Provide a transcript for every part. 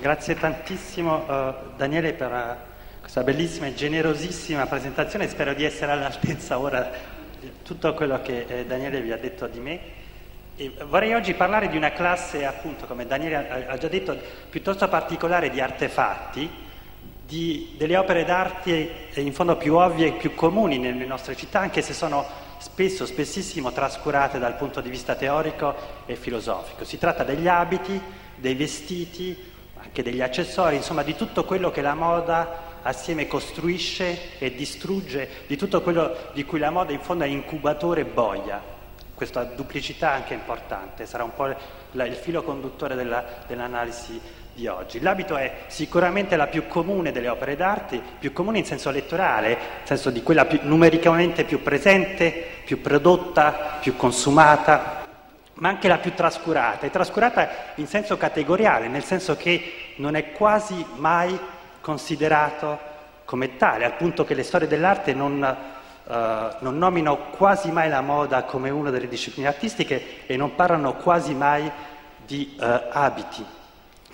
Grazie tantissimo uh, Daniele per uh, questa bellissima e generosissima presentazione. Spero di essere all'altezza ora di tutto quello che eh, Daniele vi ha detto di me. E vorrei oggi parlare di una classe, appunto, come Daniele ha, ha già detto, piuttosto particolare di artefatti, di, delle opere d'arte eh, in fondo più ovvie e più comuni nelle nostre città, anche se sono spesso, spessissimo trascurate dal punto di vista teorico e filosofico. Si tratta degli abiti, dei vestiti, anche degli accessori, insomma di tutto quello che la moda assieme costruisce e distrugge, di tutto quello di cui la moda in fondo è incubatore e boia. Questa duplicità anche importante, sarà un po' il filo conduttore della, dell'analisi di oggi. L'abito è sicuramente la più comune delle opere d'arte, più comune in senso lettorale, nel senso di quella più, numericamente più presente, più prodotta, più consumata, ma anche la più trascurata. È trascurata in senso categoriale, nel senso che non è quasi mai considerato come tale, al punto che le storie dell'arte non, uh, non nominano quasi mai la moda come una delle discipline artistiche e non parlano quasi mai di uh, abiti.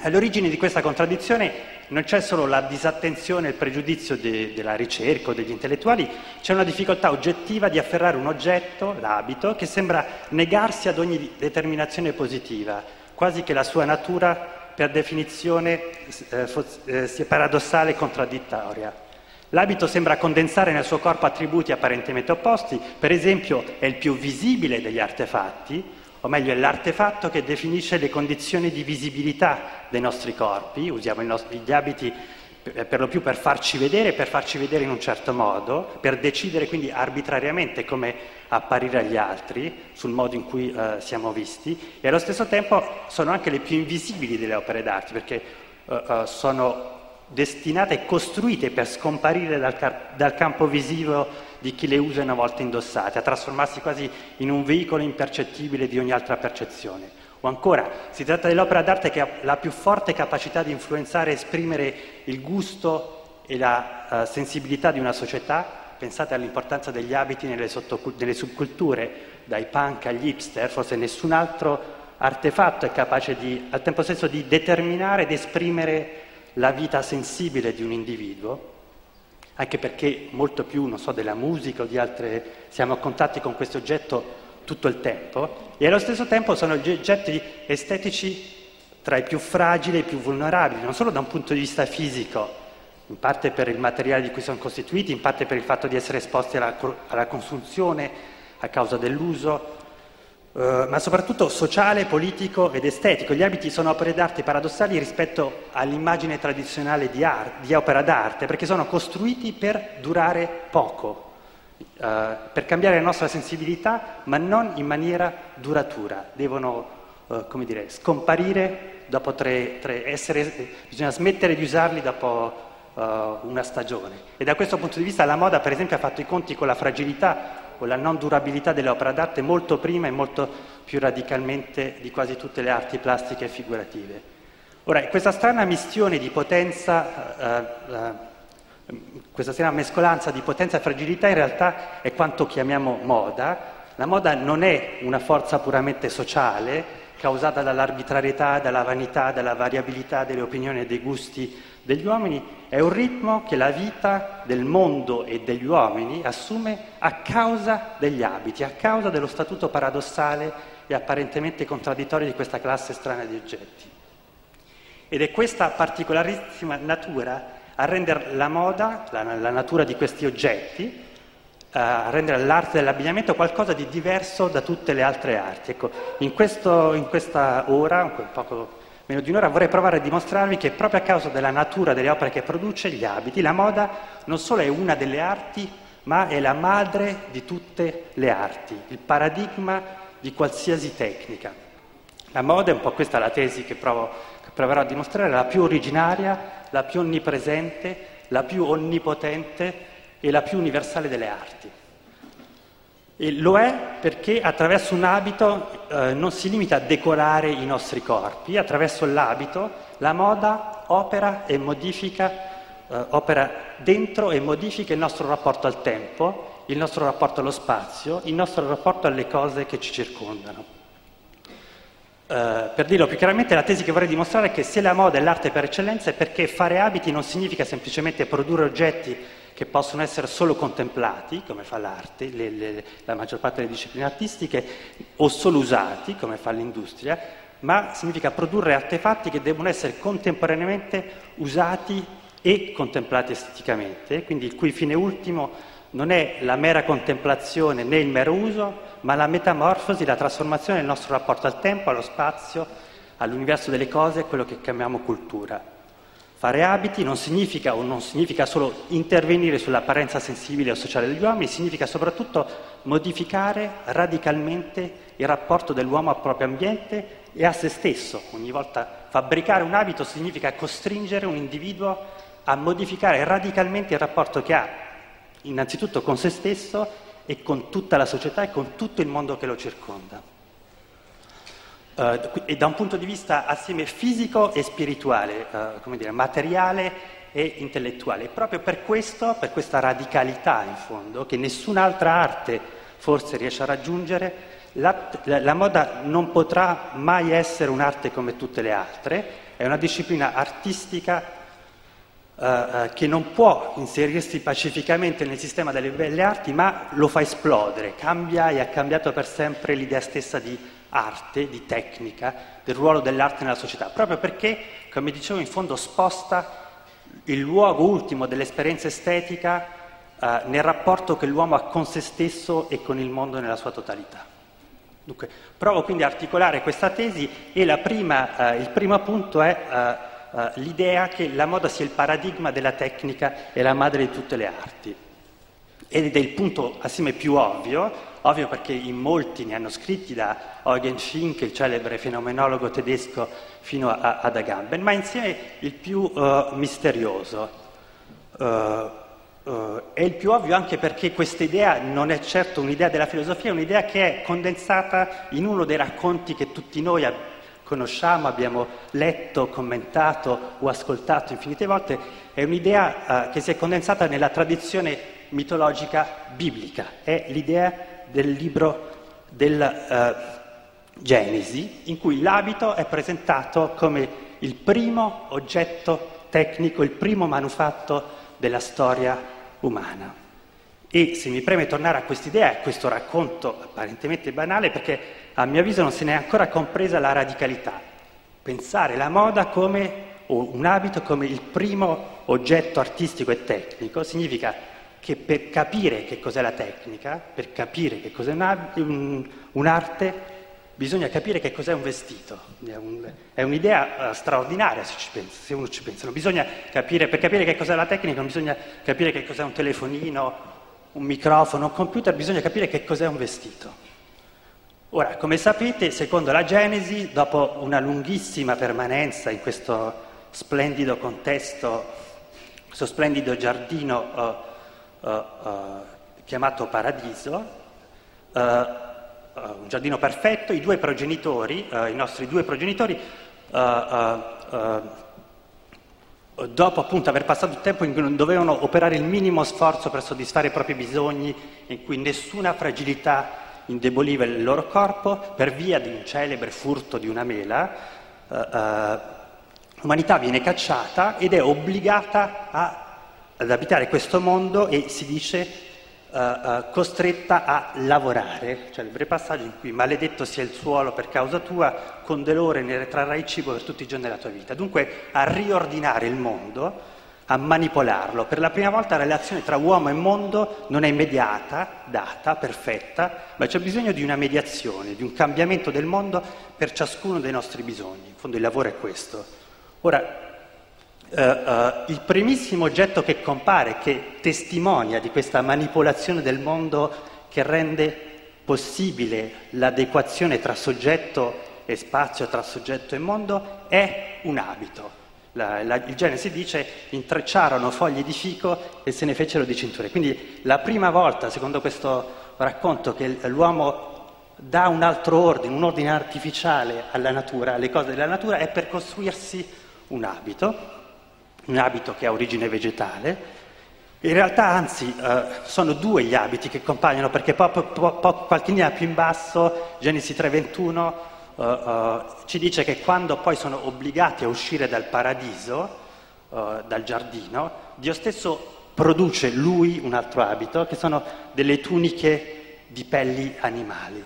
All'origine di questa contraddizione non c'è solo la disattenzione e il pregiudizio de, della ricerca o degli intellettuali, c'è una difficoltà oggettiva di afferrare un oggetto, l'abito, che sembra negarsi ad ogni determinazione positiva, quasi che la sua natura per definizione eh, eh, sia paradossale e contraddittoria. L'abito sembra condensare nel suo corpo attributi apparentemente opposti, per esempio è il più visibile degli artefatti, o meglio è l'artefatto che definisce le condizioni di visibilità dei nostri corpi, usiamo nostri, gli abiti per lo più per farci vedere, per farci vedere in un certo modo, per decidere quindi arbitrariamente come apparire agli altri, sul modo in cui uh, siamo visti, e allo stesso tempo sono anche le più invisibili delle opere d'arte, perché uh, uh, sono destinate e costruite per scomparire dal, car- dal, campo visivo di chi le usa una volta indossate, a trasformarsi quasi in un veicolo impercettibile di ogni altra percezione. O ancora, si tratta dell'opera d'arte che ha la più forte capacità di influenzare e esprimere il gusto e la uh, sensibilità di una società. Pensate all'importanza degli abiti nelle, nelle subculture, dai punk agli hipster, forse nessun altro artefatto è capace di, al tempo stesso di determinare ed esprimere la vita sensibile di un individuo, anche perché molto più, non so, della musica o di altre, siamo a contatti con questo oggetto tutto il tempo, e allo stesso tempo sono oggetti estetici tra i più fragili e i più vulnerabili, non solo da un punto di vista fisico, in parte per il materiale di cui sono costituiti, in parte per il fatto di essere esposti alla, alla consunzione a causa dell'uso, eh, ma soprattutto sociale, politico ed estetico. Gli abiti sono opere d'arte paradossali rispetto all'immagine tradizionale di, art, di opera d'arte, perché sono costruiti per durare poco, uh, per cambiare la nostra sensibilità, ma non in maniera duratura. Devono, uh, come dire, scomparire dopo tre, tre essere, bisogna smettere di usarli dopo una stagione. E da questo punto di vista la moda, per esempio, ha fatto i conti con la fragilità o la non durabilità dell'opera d'arte molto prima e molto più radicalmente di quasi tutte le arti plastiche e figurative. Ora, questa strana mistione di potenza, eh, eh, questa strana mescolanza di potenza e fragilità in realtà è quanto chiamiamo moda. La moda non è una forza puramente sociale, causata dall'arbitrarietà, dalla vanità, dalla variabilità delle opinioni e dei gusti degli uomini, è un ritmo che la vita del mondo e degli uomini assume a causa degli abiti, a causa dello statuto paradossale e apparentemente contraddittorio di questa classe strana di oggetti. Ed è questa particolarissima natura a rendere la moda, la, la natura di questi oggetti, a rendere l'arte dell'abbigliamento qualcosa di diverso da tutte le altre arti. Ecco, in, questo, in questa ora, un poco meno di un'ora, vorrei provare a dimostrarvi che proprio a causa della natura delle opere che produce, gli abiti, la moda non solo è una delle arti, ma è la madre di tutte le arti, il paradigma di qualsiasi tecnica. La moda, è un po' questa la tesi che, provo, che proverò a dimostrare, la più originaria, la più onnipresente, la più onnipotente e la più universale delle arti. E lo è perché attraverso un abito eh, non si limita a decorare i nostri corpi, attraverso l'abito la moda opera e modifica, eh, opera dentro e modifica il nostro rapporto al tempo, il nostro rapporto allo spazio, il nostro rapporto alle cose che ci circondano. Uh, per dirlo più chiaramente, la tesi che vorrei dimostrare è che se la moda è l'arte per eccellenza è perché fare abiti non significa semplicemente produrre oggetti che possono essere solo contemplati, come fa l'arte, le, le, la maggior parte delle discipline artistiche, o solo usati, come fa l'industria, ma significa produrre artefatti che devono essere contemporaneamente usati e contemplati esteticamente, quindi il cui fine ultimo non è la mera contemplazione né il mero uso, ma la metamorfosi, la trasformazione del nostro rapporto al tempo, allo spazio, all'universo delle cose, quello che chiamiamo cultura. Fare abiti non significa o non significa solo intervenire sull'apparenza sensibile o sociale degli uomini, significa soprattutto modificare radicalmente il rapporto dell'uomo al proprio ambiente e a se stesso. Ogni volta fabbricare un abito significa costringere un individuo a modificare radicalmente il rapporto che ha innanzitutto con se stesso e con tutta la società e con tutto il mondo che lo circonda. Uh, e da un punto di vista assieme fisico e spirituale, uh, come dire, materiale e intellettuale. E proprio per questo, per questa radicalità in fondo, che nessun'altra arte forse riesce a raggiungere, la, la moda non potrà mai essere un'arte come tutte le altre, è una disciplina artistica uh, che non può inserirsi pacificamente nel sistema delle belle arti, ma lo fa esplodere, cambia e ha cambiato per sempre l'idea stessa di arte, di tecnica, del ruolo dell'arte nella società, proprio perché, come dicevo, in fondo sposta il luogo ultimo dell'esperienza estetica uh, nel rapporto che l'uomo ha con se stesso e con il mondo nella sua totalità. Dunque, provo quindi a articolare questa tesi e prima, uh, il primo punto è uh, uh, l'idea che la moda sia il paradigma della tecnica e la madre di tutte le arti. Ed è il punto assieme più ovvio, ovvio perché in molti ne hanno scritti da Eugen Fink, il celebre fenomenologo tedesco, fino a, ad Agamben, ma insieme il più uh, misterioso. Uh, Uh, è il più ovvio anche perché questa idea non è certo un'idea della filosofia, è un'idea che è condensata in uno dei racconti che tutti noi abbiamo conosciamo, abbiamo letto, commentato o ascoltato infinite volte, è un'idea uh, che si è condensata nella tradizione mitologica biblica, è l'idea del libro del uh, Genesi, in cui l'abito è presentato come il primo oggetto tecnico, il primo manufatto della storia umana. E se mi preme tornare a quest'idea, a questo racconto apparentemente banale, perché a mio avviso non se ne è ancora compresa la radicalità. Pensare la moda come, un abito come il primo oggetto artistico e tecnico significa che per capire che cos'è la tecnica, per capire che cos'è un'arte, bisogna capire che cos'è un vestito. È, un, è un'idea uh, straordinaria se, pensa, se, uno ci pensa. Capire, per capire che cos'è la tecnica non bisogna capire che cos'è un telefonino un microfono, un computer, bisogna capire che cos'è un vestito. Ora, come sapete, secondo la Genesi, dopo una lunghissima permanenza in questo splendido contesto, questo splendido giardino uh, uh, uh, chiamato Paradiso, un giardino perfetto, i due progenitori, i nostri due progenitori, dopo appunto aver passato il tempo in cui non dovevano operare il minimo sforzo per soddisfare i propri bisogni, in cui nessuna fragilità indeboliva il loro corpo, per via di un celebre furto di una mela, uh, uh, l'umanità viene cacciata ed è obbligata a, ad abitare questo mondo e si dice uh, costretta a lavorare, cioè il breve passaggio in cui maledetto sia il suolo per causa tua, con dolore ne trarrai cibo per tutti i giorni della tua vita. Dunque a riordinare il mondo, a manipolarlo. Per la prima volta la relazione tra uomo e mondo non è immediata, data, perfetta, ma c'è bisogno di una mediazione, di un cambiamento del mondo per ciascuno dei nostri bisogni. In fondo il lavoro è questo. Ora, Uh, uh, il primissimo oggetto che compare, che testimonia di questa manipolazione del mondo che rende possibile l'adequazione tra soggetto e spazio, tra soggetto e mondo, è un abito. La, la, il Genesi dice intrecciarono fogli di fico e se ne fecero di cinture. Quindi la prima volta, secondo questo racconto, che l'uomo dà un altro ordine, un ordine artificiale alla natura, alle cose della natura, è per costruirsi un abito un abito che ha origine vegetale. In realtà, anzi, eh, sono due gli abiti che compaiono, perché po- po- po- qualche linea più in basso, Genesi 3:21, uh, uh, ci dice che quando poi sono obbligati a uscire dal paradiso, uh, dal giardino, Dio stesso produce lui un altro abito, che sono delle tuniche di pelli animali.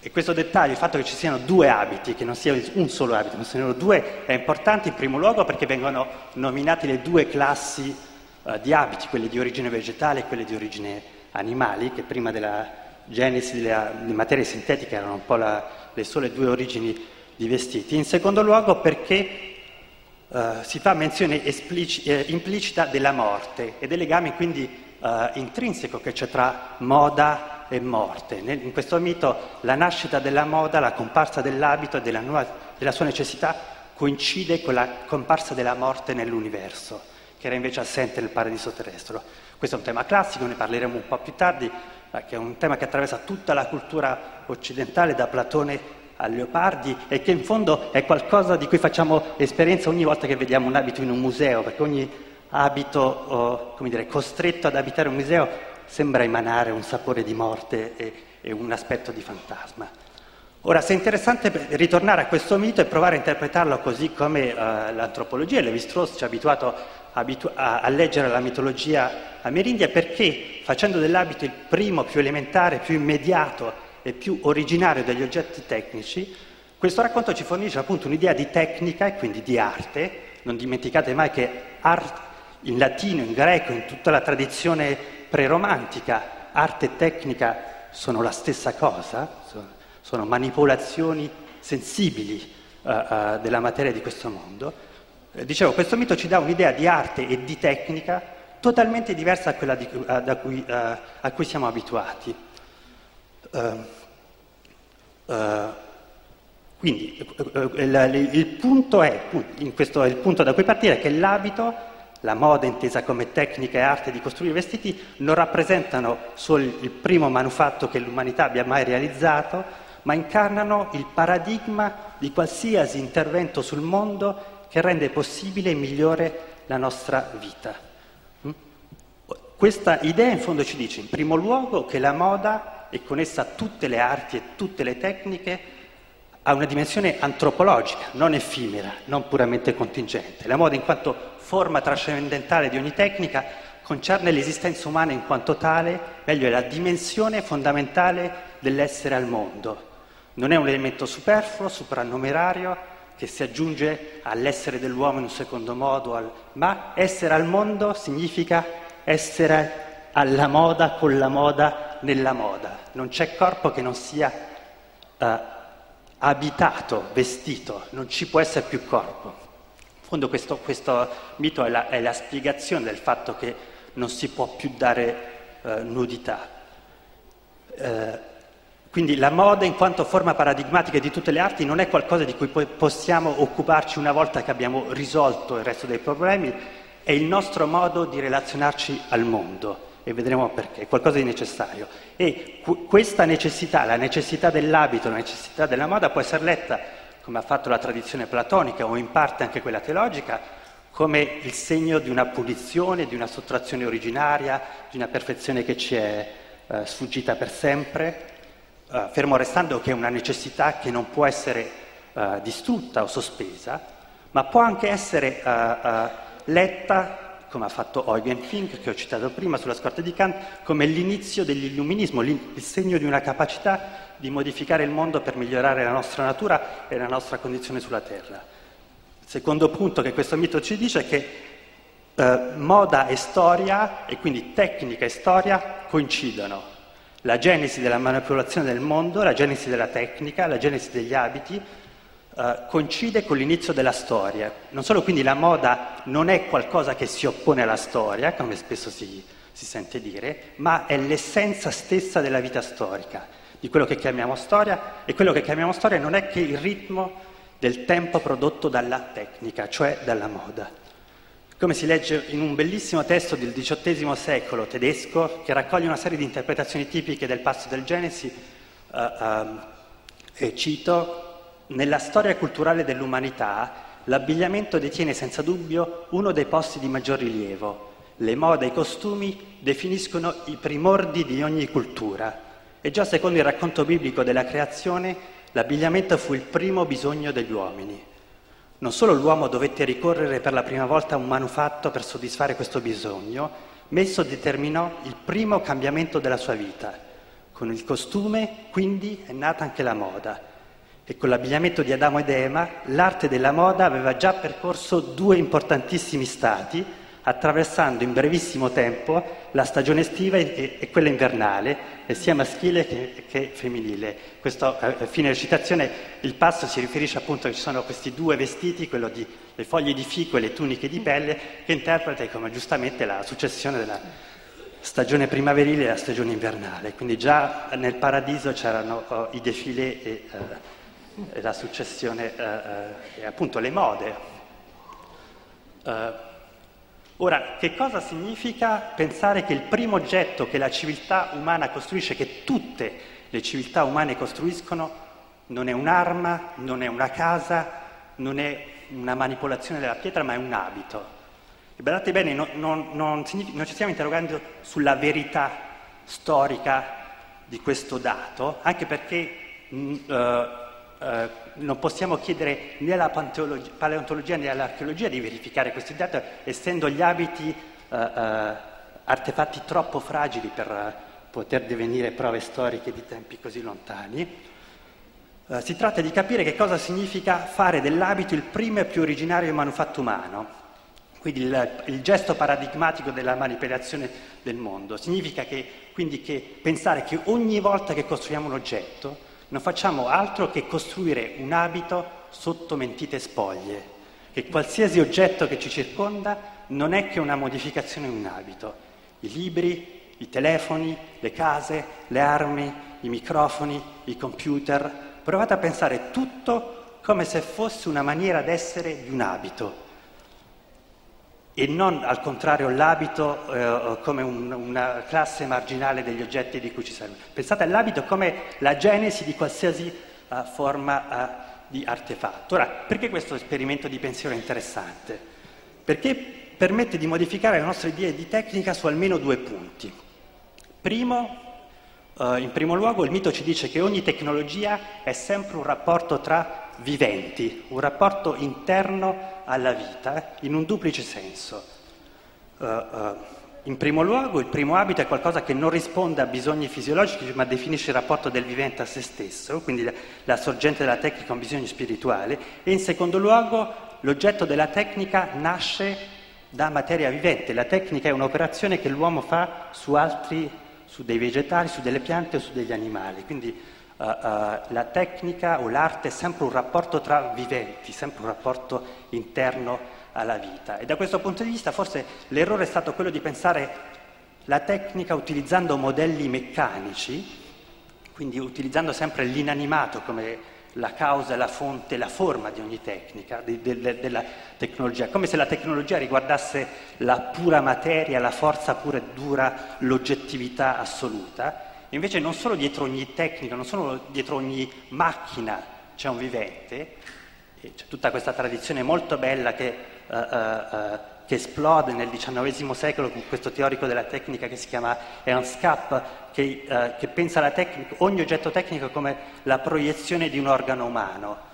E questo dettaglio, il fatto che ci siano due abiti, che non sia un solo abito, ma siano due, è importante in primo luogo perché vengono nominate le due classi di abiti, quelle di origine vegetale e quelle di origine animali, che prima della genesi delle, di materie sintetiche erano un po' la, le sole due origini di vestiti. In secondo luogo perché Uh, si fa menzione esplici- eh, implicita della morte e del legame quindi uh, intrinseco che c'è tra moda e morte. Nel, in questo mito la nascita della moda, la comparsa dell'abito e della, nuova, della sua necessità coincide con la comparsa della morte nell'universo, che era invece assente nel paradiso terrestre. Questo è un tema classico, ne parleremo un po' più tardi, che è un tema che attraversa tutta la cultura occidentale, da Platone a leopardi e che in fondo è qualcosa di cui facciamo esperienza ogni volta che vediamo un abito in un museo, perché ogni abito, oh, come dire, costretto ad abitare un museo sembra emanare un sapore di morte e, e un aspetto di fantasma. Ora, se è interessante ritornare a questo mito e provare a interpretarlo così come uh, l'antropologia, Levi-Strauss ci ha abituato abitu- a, a, leggere la mitologia amerindia, perché facendo dell'abito il primo, più elementare, più immediato e più originario degli oggetti tecnici, questo racconto ci fornisce appunto un'idea di tecnica e quindi di arte. Non dimenticate mai che art, in latino, in greco, in tutta la tradizione preromantica, arte e tecnica sono la stessa cosa, sono manipolazioni sensibili uh, uh, della materia di questo mondo. Eh, dicevo, questo mito ci dà un'idea di arte e di tecnica totalmente diversa da quella di, uh, da cui, a cui siamo abituati. Uh, quindi il, il, punto è, questo è il punto da cui partire, che l'abito, la moda intesa come tecnica e arte di costruire vestiti, non rappresentano solo il primo manufatto che l'umanità abbia mai realizzato, ma incarnano il paradigma di qualsiasi intervento sul mondo che rende possibile e migliore la nostra vita. Mm? Questa idea in fondo ci dice, in primo luogo, che la moda e con essa tutte le arti e tutte le tecniche, ha una dimensione antropologica, non effimera, non puramente contingente. La moda in quanto forma trascendentale di ogni tecnica concerne l'esistenza umana in quanto tale, meglio è la dimensione fondamentale dell'essere al mondo. Non è un elemento superfluo, soprannumerario, che si aggiunge all'essere dell'uomo in un secondo modo, al... ma essere al mondo significa essere alla moda con la moda nella moda. Non c'è corpo che non sia uh, abitato, vestito, non ci può essere più corpo. In fondo questo, questo mito è la, è la, spiegazione del fatto che non si può più dare uh, nudità. Uh, quindi la moda in quanto forma paradigmatica di tutte le arti non è qualcosa di cui possiamo occuparci una volta che abbiamo risolto il resto dei problemi, è il nostro modo di relazionarci al mondo e vedremo perché, è qualcosa di necessario. E qu- questa necessità, la necessità dell'abito, la necessità della moda può essere letta, come ha fatto la tradizione platonica o in parte anche quella teologica, come il segno di una punizione, di una sottrazione originaria, di una perfezione che ci è eh, sfuggita per sempre, eh, fermo restando che è una necessità che non può essere eh, distrutta o sospesa, ma può anche essere eh, eh, letta come ha fatto Eugen Fink, che ho citato prima sulla scorta di Kant, come l'inizio dell'illuminismo, il segno di una capacità di modificare il mondo per migliorare la nostra natura e la nostra condizione sulla Terra. Il secondo punto che questo mito ci dice è che eh, moda e storia, e quindi tecnica e storia, coincidono. La genesi della manipolazione del mondo, la genesi della tecnica, la genesi degli abiti, Uh, coincide con l'inizio della storia. Non solo quindi la moda non è qualcosa che si oppone alla storia, come spesso si, si, sente dire, ma è l'essenza stessa della vita storica, di quello che chiamiamo storia, e quello che chiamiamo storia non è che il ritmo del tempo prodotto dalla tecnica, cioè dalla moda. Come si legge in un bellissimo testo del XVIII secolo tedesco che raccoglie una serie di interpretazioni tipiche del passo del Genesi, uh, uh, e cito, nella storia culturale dell'umanità l'abbigliamento detiene senza dubbio uno dei posti di maggior rilievo. Le mode e i costumi definiscono i primordi di ogni cultura e già secondo il racconto biblico della creazione l'abbigliamento fu il primo bisogno degli uomini. Non solo l'uomo dovette ricorrere per la prima volta a un manufatto per soddisfare questo bisogno, ma esso determinò il primo cambiamento della sua vita. Con il costume, quindi, è nata anche la moda. E con l'abbigliamento di Adamo ed Ema, l'arte della moda aveva già percorso due importantissimi stati, attraversando in brevissimo tempo la stagione estiva e, e quella invernale, sia maschile che, che femminile. Questo, eh, fine citazione, il passo si riferisce appunto che ci sono questi due vestiti, quello di le foglie di fico e le tuniche di pelle, che interpreta come giustamente la successione della stagione primaverile e la stagione invernale. Quindi già nel paradiso c'erano oh, i defilé e, uh, e la successione uh, uh, e appunto le mode. Ora, che cosa significa pensare che il primo oggetto che la civiltà umana costruisce, che tutte le civiltà umane costruiscono, non è un'arma, non è una casa, non è una manipolazione della pietra, ma è un abito. E guardate bene, non, non, non, non ci stiamo interrogando sulla verità storica di questo dato, anche perché mh, mm, uh, uh, non possiamo chiedere né alla paleontologia né all'archeologia di verificare questi dati, essendo gli abiti uh, uh, artefatti troppo fragili per uh, poter divenire prove storiche di tempi così lontani. si tratta di capire che cosa significa fare dell'abito il primo e più originario manufatto umano, quindi il, il, gesto paradigmatico della manipolazione del mondo. Significa che, quindi che pensare che ogni volta che costruiamo un oggetto non facciamo altro che costruire un abito sotto mentite spoglie, che qualsiasi oggetto che ci circonda non è che una modificazione di un abito. I libri, i telefoni, le case, le armi, i microfoni, i computer. Provate a pensare tutto come se fosse una maniera d'essere di un abito e non al contrario l'abito eh, come un, una classe marginale degli oggetti di cui ci serve. Pensate all'abito come la genesi di qualsiasi uh, forma uh, di artefatto. Ora, perché questo esperimento di pensiero è interessante? Perché permette di modificare le nostre idee di tecnica su almeno due punti. Primo, uh, in primo luogo, il mito ci dice che ogni tecnologia è sempre un rapporto tra viventi, un rapporto interno alla vita in un duplice senso. Uh, uh, in primo luogo, il primo abito è qualcosa che non risponde a bisogni fisiologici, ma definisce il rapporto del vivente a se stesso, quindi la, la sorgente della tecnica è un bisogno spirituale. E in secondo luogo, l'oggetto della tecnica nasce da materia vivente. La tecnica è un'operazione che l'uomo fa su altri, su dei vegetali, su delle piante o su degli animali. Quindi Uh, la tecnica o l'arte è sempre un rapporto tra viventi, sempre un rapporto interno alla vita. E da questo punto di vista forse l'errore è stato quello di pensare la tecnica utilizzando modelli meccanici, quindi utilizzando sempre l'inanimato come la causa, la fonte, la forma di ogni tecnica, di, de, de, della tecnologia, come se la tecnologia riguardasse la pura materia, la forza pura e dura, l'oggettività assoluta Invece non solo dietro ogni tecnica, non solo dietro ogni macchina c'è un vivente, c'è tutta questa tradizione molto bella che, uh, uh, uh, che, esplode nel XIX secolo con questo teorico della tecnica che si chiama Ernst Kapp, che, che pensa tecnica, ogni oggetto tecnico come la proiezione di un organo umano.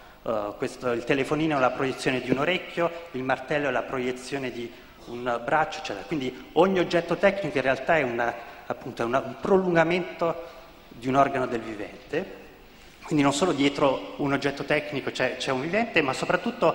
Questo, il telefonino è la proiezione di un orecchio, il martello è la proiezione di un braccio, eccetera. Quindi ogni oggetto tecnico in realtà è una appunto è una, un prolungamento di un organo del vivente, quindi non solo dietro un oggetto tecnico c'è, c'è un vivente, ma soprattutto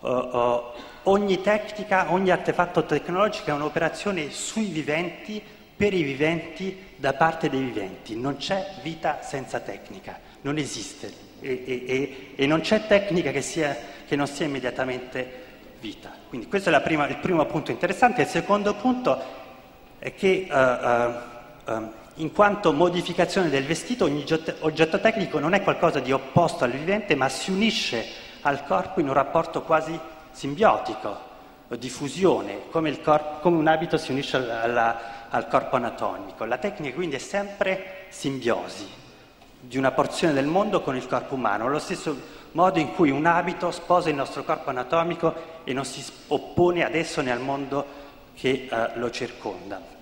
uh, uh, ogni tecnica, ogni artefatto tecnologico è un'operazione sui viventi, per i viventi, da parte dei viventi. Non c'è vita senza tecnica, non esiste e, e, e, non c'è tecnica che, sia, che, non sia immediatamente vita. Quindi questo è prima, il primo punto interessante. Il secondo punto che uh, uh, in quanto modificazione del vestito ogni oggetto tecnico non è qualcosa di opposto al vivente, ma si unisce al corpo in un rapporto quasi simbiotico, di fusione, come, corpo, come un abito si unisce alla, al corpo anatomico. La tecnica quindi è sempre simbiosi di una porzione del mondo con il corpo umano, allo stesso modo in cui un abito sposa il nostro corpo anatomico e non si oppone ad esso né al mondo che uh, lo circonda.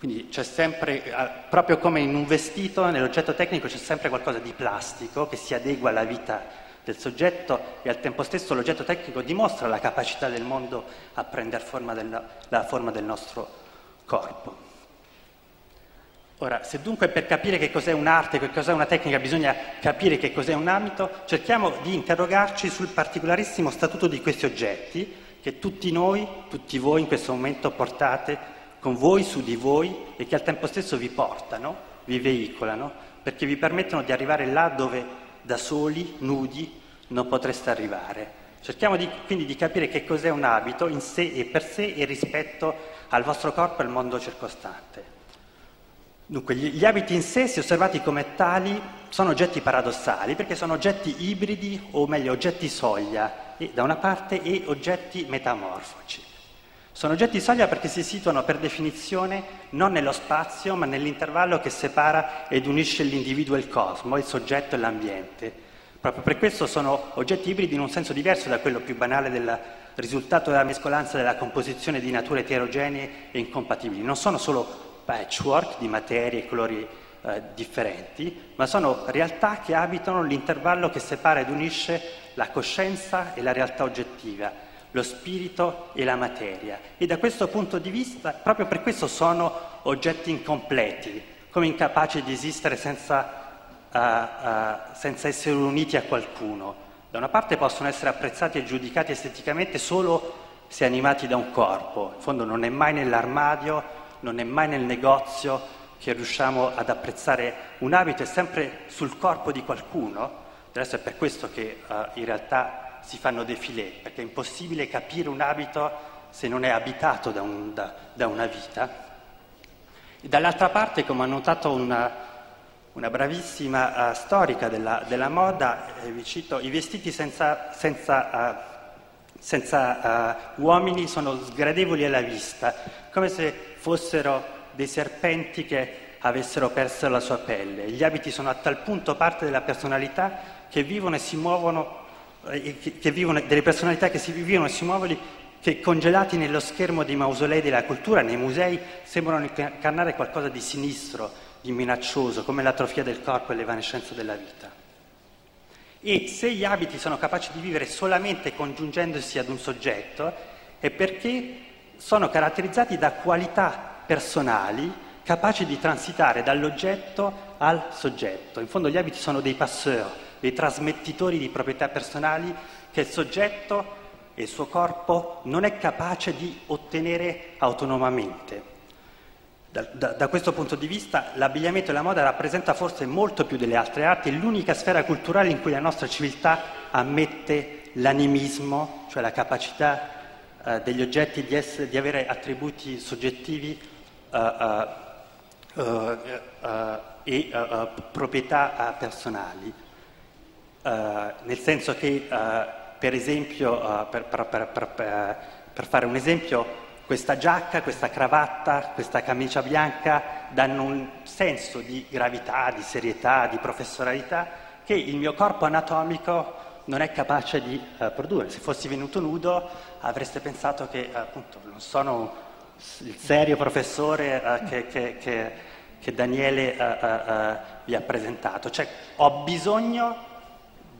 Quindi c'è sempre, eh, proprio come in un vestito, nell'oggetto tecnico c'è sempre qualcosa di plastico che si adegua alla vita del soggetto e al tempo stesso l'oggetto tecnico dimostra la capacità del mondo a prendere forma del, la forma del nostro corpo. Ora, se dunque per capire che cos'è un'arte, che cos'è una tecnica, bisogna capire che cos'è un ambito, cerchiamo di interrogarci sul particolarissimo statuto di questi oggetti che tutti noi, tutti voi in questo momento portate con voi, su di voi e che al tempo stesso vi portano, vi veicolano, perché vi permettono di arrivare là dove da soli, nudi, non potreste arrivare. Cerchiamo di, quindi di capire che cos'è un abito in sé e per sé e rispetto al vostro corpo e al mondo circostante. Dunque, gli, gli abiti in sé, se osservati come tali, sono oggetti paradossali perché sono oggetti ibridi, o meglio, oggetti soglia, e, da una parte, e oggetti metamorfoci. Sono oggetti soglia perché si situano per definizione non nello spazio, ma nell'intervallo che separa ed unisce l'individuo e il cosmo, il soggetto e l'ambiente. Proprio per questo sono oggetti ibridi in un senso diverso da quello più banale del risultato della mescolanza della composizione di nature eterogenee e incompatibili. Non sono solo patchwork di materie e colori eh, differenti, ma sono realtà che abitano l'intervallo che separa ed unisce la coscienza e la realtà oggettiva, lo spirito e la materia. E da questo punto di vista, proprio per questo sono oggetti incompleti, come incapaci di esistere senza, uh, uh, senza essere uniti a qualcuno. Da una parte possono essere apprezzati e giudicati esteticamente solo se animati da un corpo, in fondo non è mai nell'armadio, non è mai nel negozio che riusciamo ad apprezzare un abito, è sempre sul corpo di qualcuno. Adesso è per questo che uh, in realtà si fanno defilé, perché è impossibile capire un abito se non è abitato da, un, da, da una vita. E dall'altra parte, come ha notato una, una bravissima uh, storica della, della moda, eh, vi cito, i vestiti senza, senza, uh, senza uomini sono sgradevoli alla vista, come se fossero dei serpenti che avessero perso la sua pelle. Gli abiti sono a tal punto parte della personalità che vivono e si muovono, che, che vivono, delle personalità che si vivono e si muovono, che congelati nello schermo dei mausolei della cultura, nei musei, sembrano incarnare qualcosa di sinistro, di minaccioso, come l'atrofia del corpo e l'evanescenza della vita. E se gli abiti sono capaci di vivere solamente congiungendosi ad un soggetto, è perché sono caratterizzati da qualità personali capaci di transitare dall'oggetto al soggetto. In fondo gli abiti sono dei passeur, dei trasmettitori di proprietà personali che il soggetto e il suo corpo non è capace di ottenere autonomamente. Da, da, da, questo punto di vista l'abbigliamento e la moda rappresenta forse molto più delle altre arti l'unica sfera culturale in cui la nostra civiltà ammette l'animismo, cioè la capacità eh, degli oggetti di, essere, di, avere attributi soggettivi eh, eh, e proprietà personali. Nel senso che, per esempio, per, per, per, per fare un esempio, questa giacca, questa cravatta, questa camicia bianca danno un senso di gravità, di serietà, di professionalità che il mio corpo anatomico non è capace di uh, produrre. Se fossi venuto nudo avreste pensato che appunto non sono il serio professore uh, che, che, che, che, Daniele uh, vi ha presentato. Cioè ho bisogno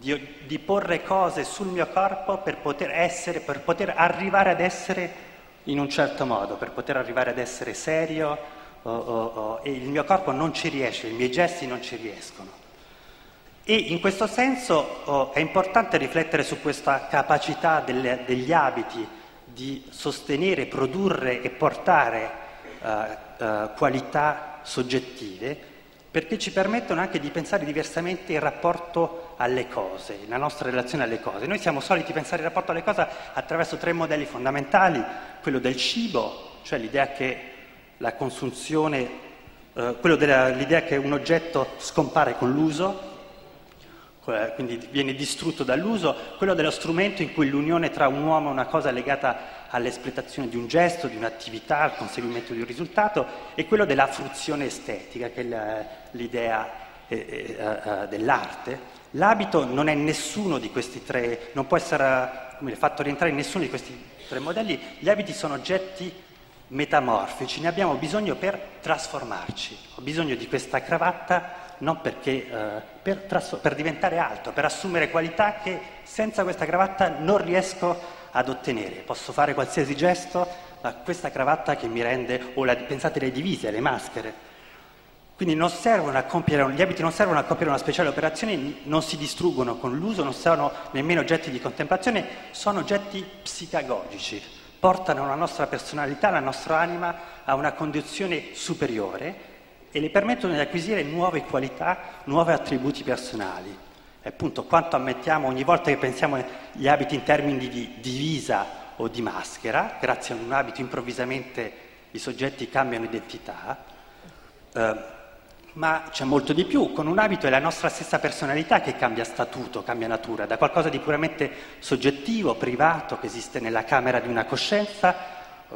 di, di, porre cose sul mio corpo per poter essere, per poter arrivare ad essere in un certo modo, per poter arrivare ad essere serio oh, oh, oh, e il mio corpo non ci riesce, i miei gesti non ci riescono. E in questo senso oh, è importante riflettere su questa capacità delle, degli abiti di sostenere, produrre e portare uh, uh, qualità soggettive, perché ci permettono anche di pensare diversamente il rapporto alle cose, la nostra relazione alle cose. Noi siamo soliti pensare il rapporto alle cose attraverso tre modelli fondamentali, quello del cibo, cioè l'idea che la consunzione, uh, quello dell'idea che un oggetto scompare con l'uso, quindi viene distrutto dall'uso, quello dello strumento in cui l'unione tra un uomo e una cosa è legata all'espletazione di un gesto, di un'attività, al conseguimento di un risultato, e quello della fruizione estetica, che è l'idea eh, eh, eh, dell'arte. L'abito non è nessuno di questi tre, non può essere come, fatto rientrare in nessuno di questi tre modelli, gli abiti sono oggetti metamorfici, ne abbiamo bisogno per trasformarci. Ho bisogno di questa cravatta non perché, eh, per, per diventare alto, per assumere qualità che senza questa cravatta non riesco ad ottenere. Posso fare qualsiasi gesto, ma questa cravatta che mi rende, o la, pensate alle divise, alle maschere. Quindi compiere, gli abiti non servono a compiere una speciale operazione, non si distruggono con l'uso, non sono nemmeno oggetti di contemplazione, sono oggetti psicagogici, portano la nostra personalità, la nostra anima a una condizione superiore e le permettono di acquisire nuove qualità, nuovi attributi personali. E appunto quanto ammettiamo ogni volta che pensiamo agli abiti in termini di divisa o di maschera, grazie a un abito improvvisamente i soggetti cambiano identità, eh, ma c'è molto di più, con un abito è la nostra stessa personalità che cambia statuto, cambia natura, da qualcosa di puramente soggettivo, privato, che esiste nella camera di una coscienza,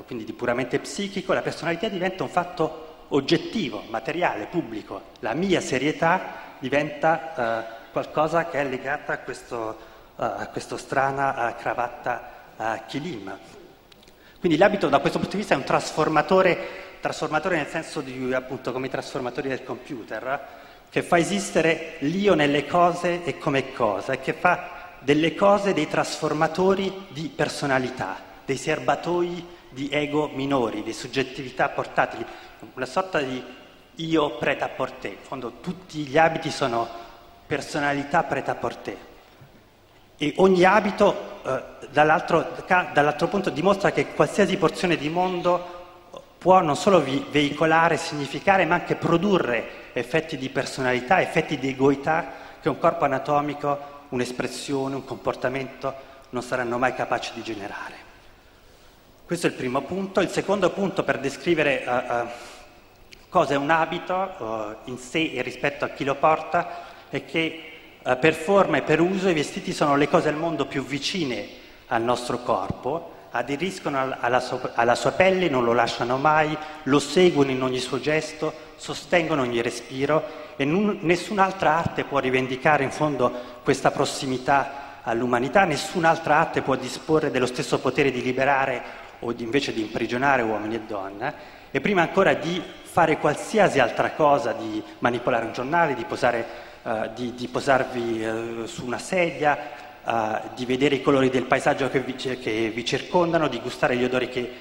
quindi di puramente psichico, la personalità diventa un fatto oggettivo, materiale, pubblico, la mia serietà diventa eh, qualcosa che è legata a, questo, a questa strana uh, cravatta uh, kilim. Quindi l'abito da questo punto di vista è un trasformatore, trasformatore nel senso di appunto come i trasformatori del computer, che fa esistere l'io nelle cose e come cosa, e che fa delle cose dei trasformatori di personalità, dei serbatoi di ego minori, di soggettività portatili una sorta di io preta a porté. In fondo tutti gli abiti sono personalità preta a porté. E ogni abito, eh, dall'altro, dall'altro, punto, dimostra che qualsiasi porzione di mondo può non solo vi, veicolare, significare, ma anche produrre effetti di personalità, effetti di egoità che un corpo anatomico, un'espressione, un comportamento non saranno mai capaci di generare. Questo è il primo punto. Il secondo punto per descrivere uh, uh, cosa è un abito uh, in sé e rispetto a chi lo porta è che per forma e per uso i vestiti sono le cose al mondo più vicine al nostro corpo, aderiscono alla sua, alla sua pelle, non lo lasciano mai, lo seguono in ogni suo gesto, sostengono ogni respiro e n- nessun'altra arte può rivendicare in fondo questa prossimità all'umanità, nessun'altra arte può disporre dello stesso potere di liberare o di, invece di imprigionare uomini e donne, e prima ancora di fare qualsiasi altra cosa, di manipolare un giornale, di, posare, uh, di, di posarvi uh, su una sedia, uh, di vedere i colori del paesaggio che vi, che vi circondano, di gustare gli odori che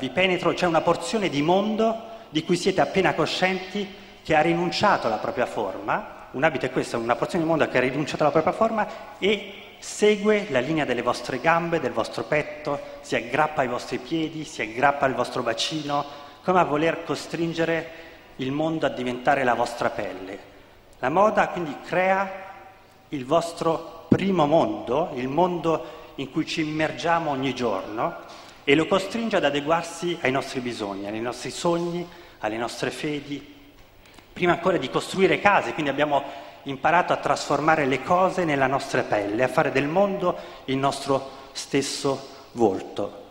vi penetrano, c'è una porzione di mondo di cui siete appena coscienti che ha rinunciato alla propria forma, un abito è questo, una porzione di mondo che ha rinunciato alla propria forma e segue la linea delle vostre gambe, del vostro petto, si aggrappa ai vostri piedi, si aggrappa al vostro bacino, come a voler costringere il mondo a diventare la vostra pelle. La moda quindi crea il vostro primo mondo, il mondo in cui ci immergiamo ogni giorno e lo costringe ad adeguarsi ai nostri bisogni, ai nostri sogni, alle nostre fedi. Prima ancora di costruire case, quindi abbiamo imparato a trasformare le cose nella nostra pelle, a fare del mondo il nostro stesso volto.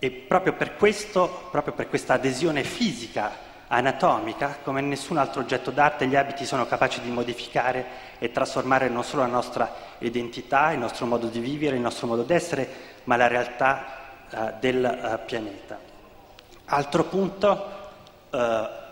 E proprio per questo, proprio per questa adesione fisica, anatomica, come nessun altro oggetto d'arte, gli abiti sono capaci di modificare e trasformare non solo la nostra identità, il nostro modo di vivere, il nostro modo d'essere, ma la realtà uh, del uh, pianeta. Altro punto, uh,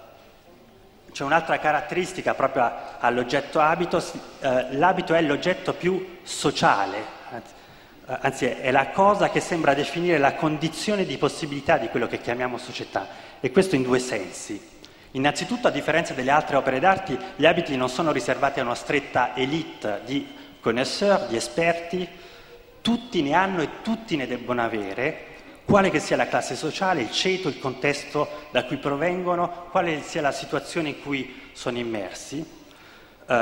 c'è un'altra caratteristica proprio all'oggetto abito, eh, l'abito è l'oggetto più sociale, eh, anzi è la cosa che sembra definire la condizione di possibilità di quello che chiamiamo società, e questo in due sensi. Innanzitutto, a differenza delle altre opere d'arte, gli abiti non sono riservati a una stretta elite di connoisseur, di esperti, tutti ne hanno e tutti ne debbono avere, quale che sia la classe sociale, il ceto, il contesto da cui provengono, quale sia la situazione in cui sono immersi. Uh,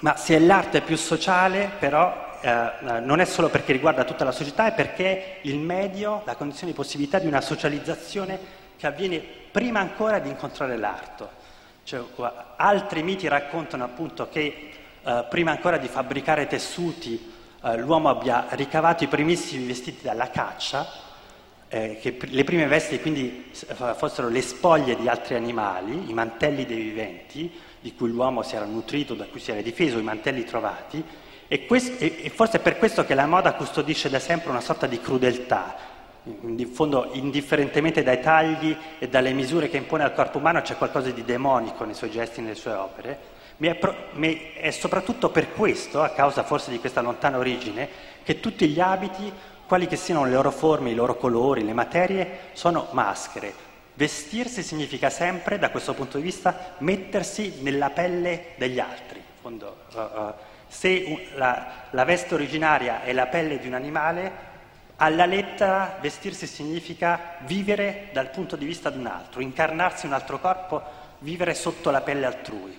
ma se è l'arte più sociale, però, uh, non è solo perché riguarda tutta la società, è perché il medio, la condizione di possibilità di una socializzazione che avviene prima ancora di incontrare l'arte. Cioè, altri miti raccontano appunto che uh, prima ancora di fabbricare tessuti l'uomo abbia ricavato i primissimi vestiti dalla caccia, eh, che le prime vesti quindi fossero le spoglie di altri animali, i mantelli dei viventi, di cui l'uomo si era nutrito, da cui si era difeso, i mantelli trovati, e, questo, e forse è per questo che la moda custodisce da sempre una sorta di crudeltà, in fondo indifferentemente dai tagli e dalle misure che impone al corpo umano c'è qualcosa di demonico nei suoi gesti e nelle sue opere, è, soprattutto per questo, a causa forse di questa lontana origine, che tutti gli abiti, quali che siano le loro forme, i loro colori, le materie, sono maschere. Vestirsi significa sempre, da questo punto di vista, mettersi nella pelle degli altri. In fondo, uh, uh, se la, la veste originaria è la pelle di un animale, alla lettera vestirsi significa vivere dal punto di vista di un altro, incarnarsi in un altro corpo, vivere sotto la pelle altrui.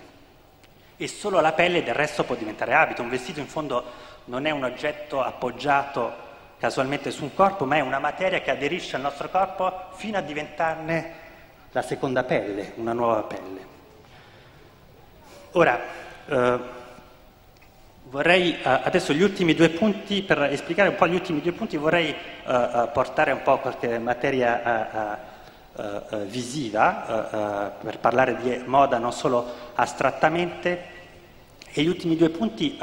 E solo la pelle del resto può diventare abito. Un vestito in fondo non è un oggetto appoggiato casualmente su un corpo, ma è una materia che aderisce al nostro corpo fino a diventarne la seconda pelle, una nuova pelle. Ora, eh, Vorrei uh, adesso gli ultimi due punti, per esplicare un po' gli ultimi due punti, vorrei uh, uh, portare un po' qualche materia visiva per parlare di moda non solo astrattamente. E gli ultimi due punti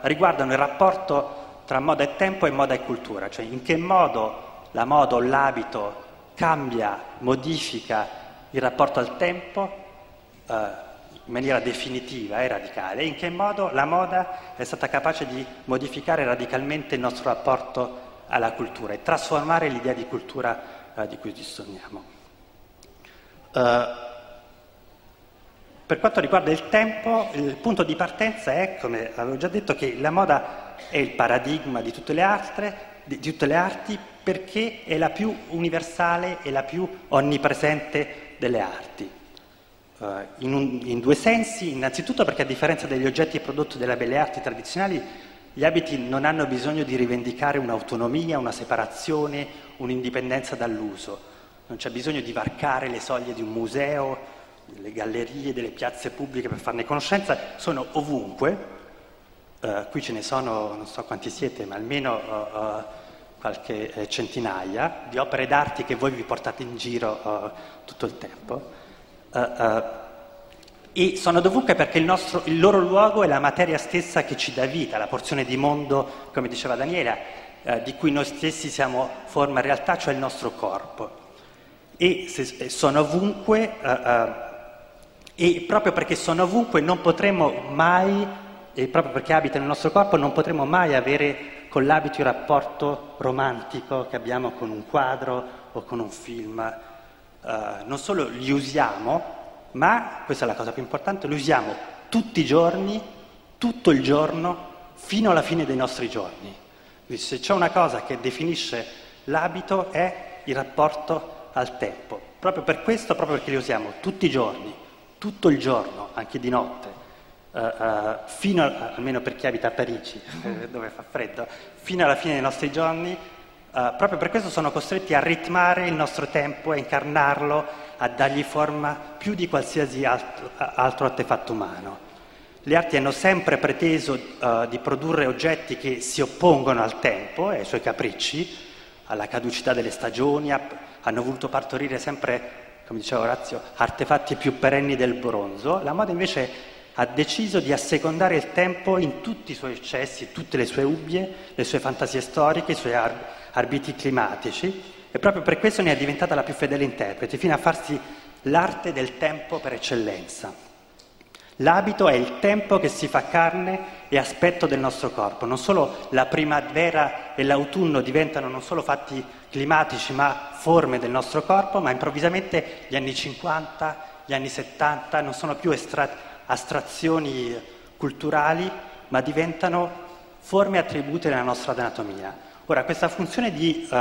riguardano il rapporto tra moda e tempo e moda e cultura, cioè in che modo la moda o l'abito cambia, modifica il rapporto al tempo in maniera definitiva e radicale, in che modo la moda è stata capace di modificare radicalmente il nostro rapporto alla cultura e trasformare l'idea di cultura uh, di cui disponiamo. Uh, per quanto riguarda il tempo, il punto di partenza è, come avevo già detto, che la moda è il paradigma di tutte le, altre, di, di tutte le arti perché è la più universale e la più onnipresente delle arti. Uh, in, un, in, due sensi, innanzitutto perché a differenza degli oggetti e prodotti delle belle arti tradizionali, gli abiti non hanno bisogno di rivendicare un'autonomia, una separazione, un'indipendenza dall'uso. Non c'è bisogno di varcare le soglie di un museo, delle gallerie, delle piazze pubbliche per farne conoscenza, sono ovunque. Uh, qui ce ne sono, non so quanti siete, ma almeno uh, qualche eh, centinaia di opere d'arte che voi vi portate in giro tutto il tempo. Uh, uh, e sono dovunque perché il, nostro, il, loro luogo è la materia stessa che ci dà vita, la porzione di mondo, come diceva Daniela, uh, di cui noi stessi siamo forma realtà, cioè il nostro corpo. E se, sono ovunque, e proprio perché sono ovunque non potremo mai, e proprio perché abitano nel nostro corpo, non potremo mai avere con l'abito il rapporto romantico che abbiamo con un quadro o con un film eh, non solo li usiamo, ma, questa è la cosa più importante, li usiamo tutti i giorni, tutto il giorno, fino alla fine dei nostri giorni. Quindi se c'è una cosa che definisce l'abito è il rapporto al tempo. Proprio per questo, proprio perché li usiamo tutti i giorni, tutto il giorno, anche di notte, uh, uh, fino a, almeno per chi abita a Parigi, dove fa freddo, fino alla fine dei nostri giorni, Uh, proprio per questo sono costretti a ritmare il nostro tempo, a incarnarlo, a dargli forma più di qualsiasi altro, altro artefatto umano. Le arti hanno sempre preteso uh, di produrre oggetti che si oppongono al tempo e ai suoi capricci, alla caducità delle stagioni, a, hanno voluto partorire sempre, come diceva Orazio, artefatti più perenni del bronzo. La moda invece ha deciso di assecondare il tempo in tutti i suoi eccessi, tutte le sue ubbie, le sue fantasie storiche, i suoi ar- arbitri climatici e proprio per questo ne è diventata la più fedele interprete, fino a farsi l'arte del tempo per eccellenza. L'abito è il tempo che si fa carne e aspetto del nostro corpo. Non solo la primavera e l'autunno diventano non solo fatti climatici ma forme del nostro corpo, ma improvvisamente gli anni 50, gli anni 70 non sono più estra- astrazioni culturali, ma diventano forme attribuite nella nostra anatomia. Ora, questa funzione di uh,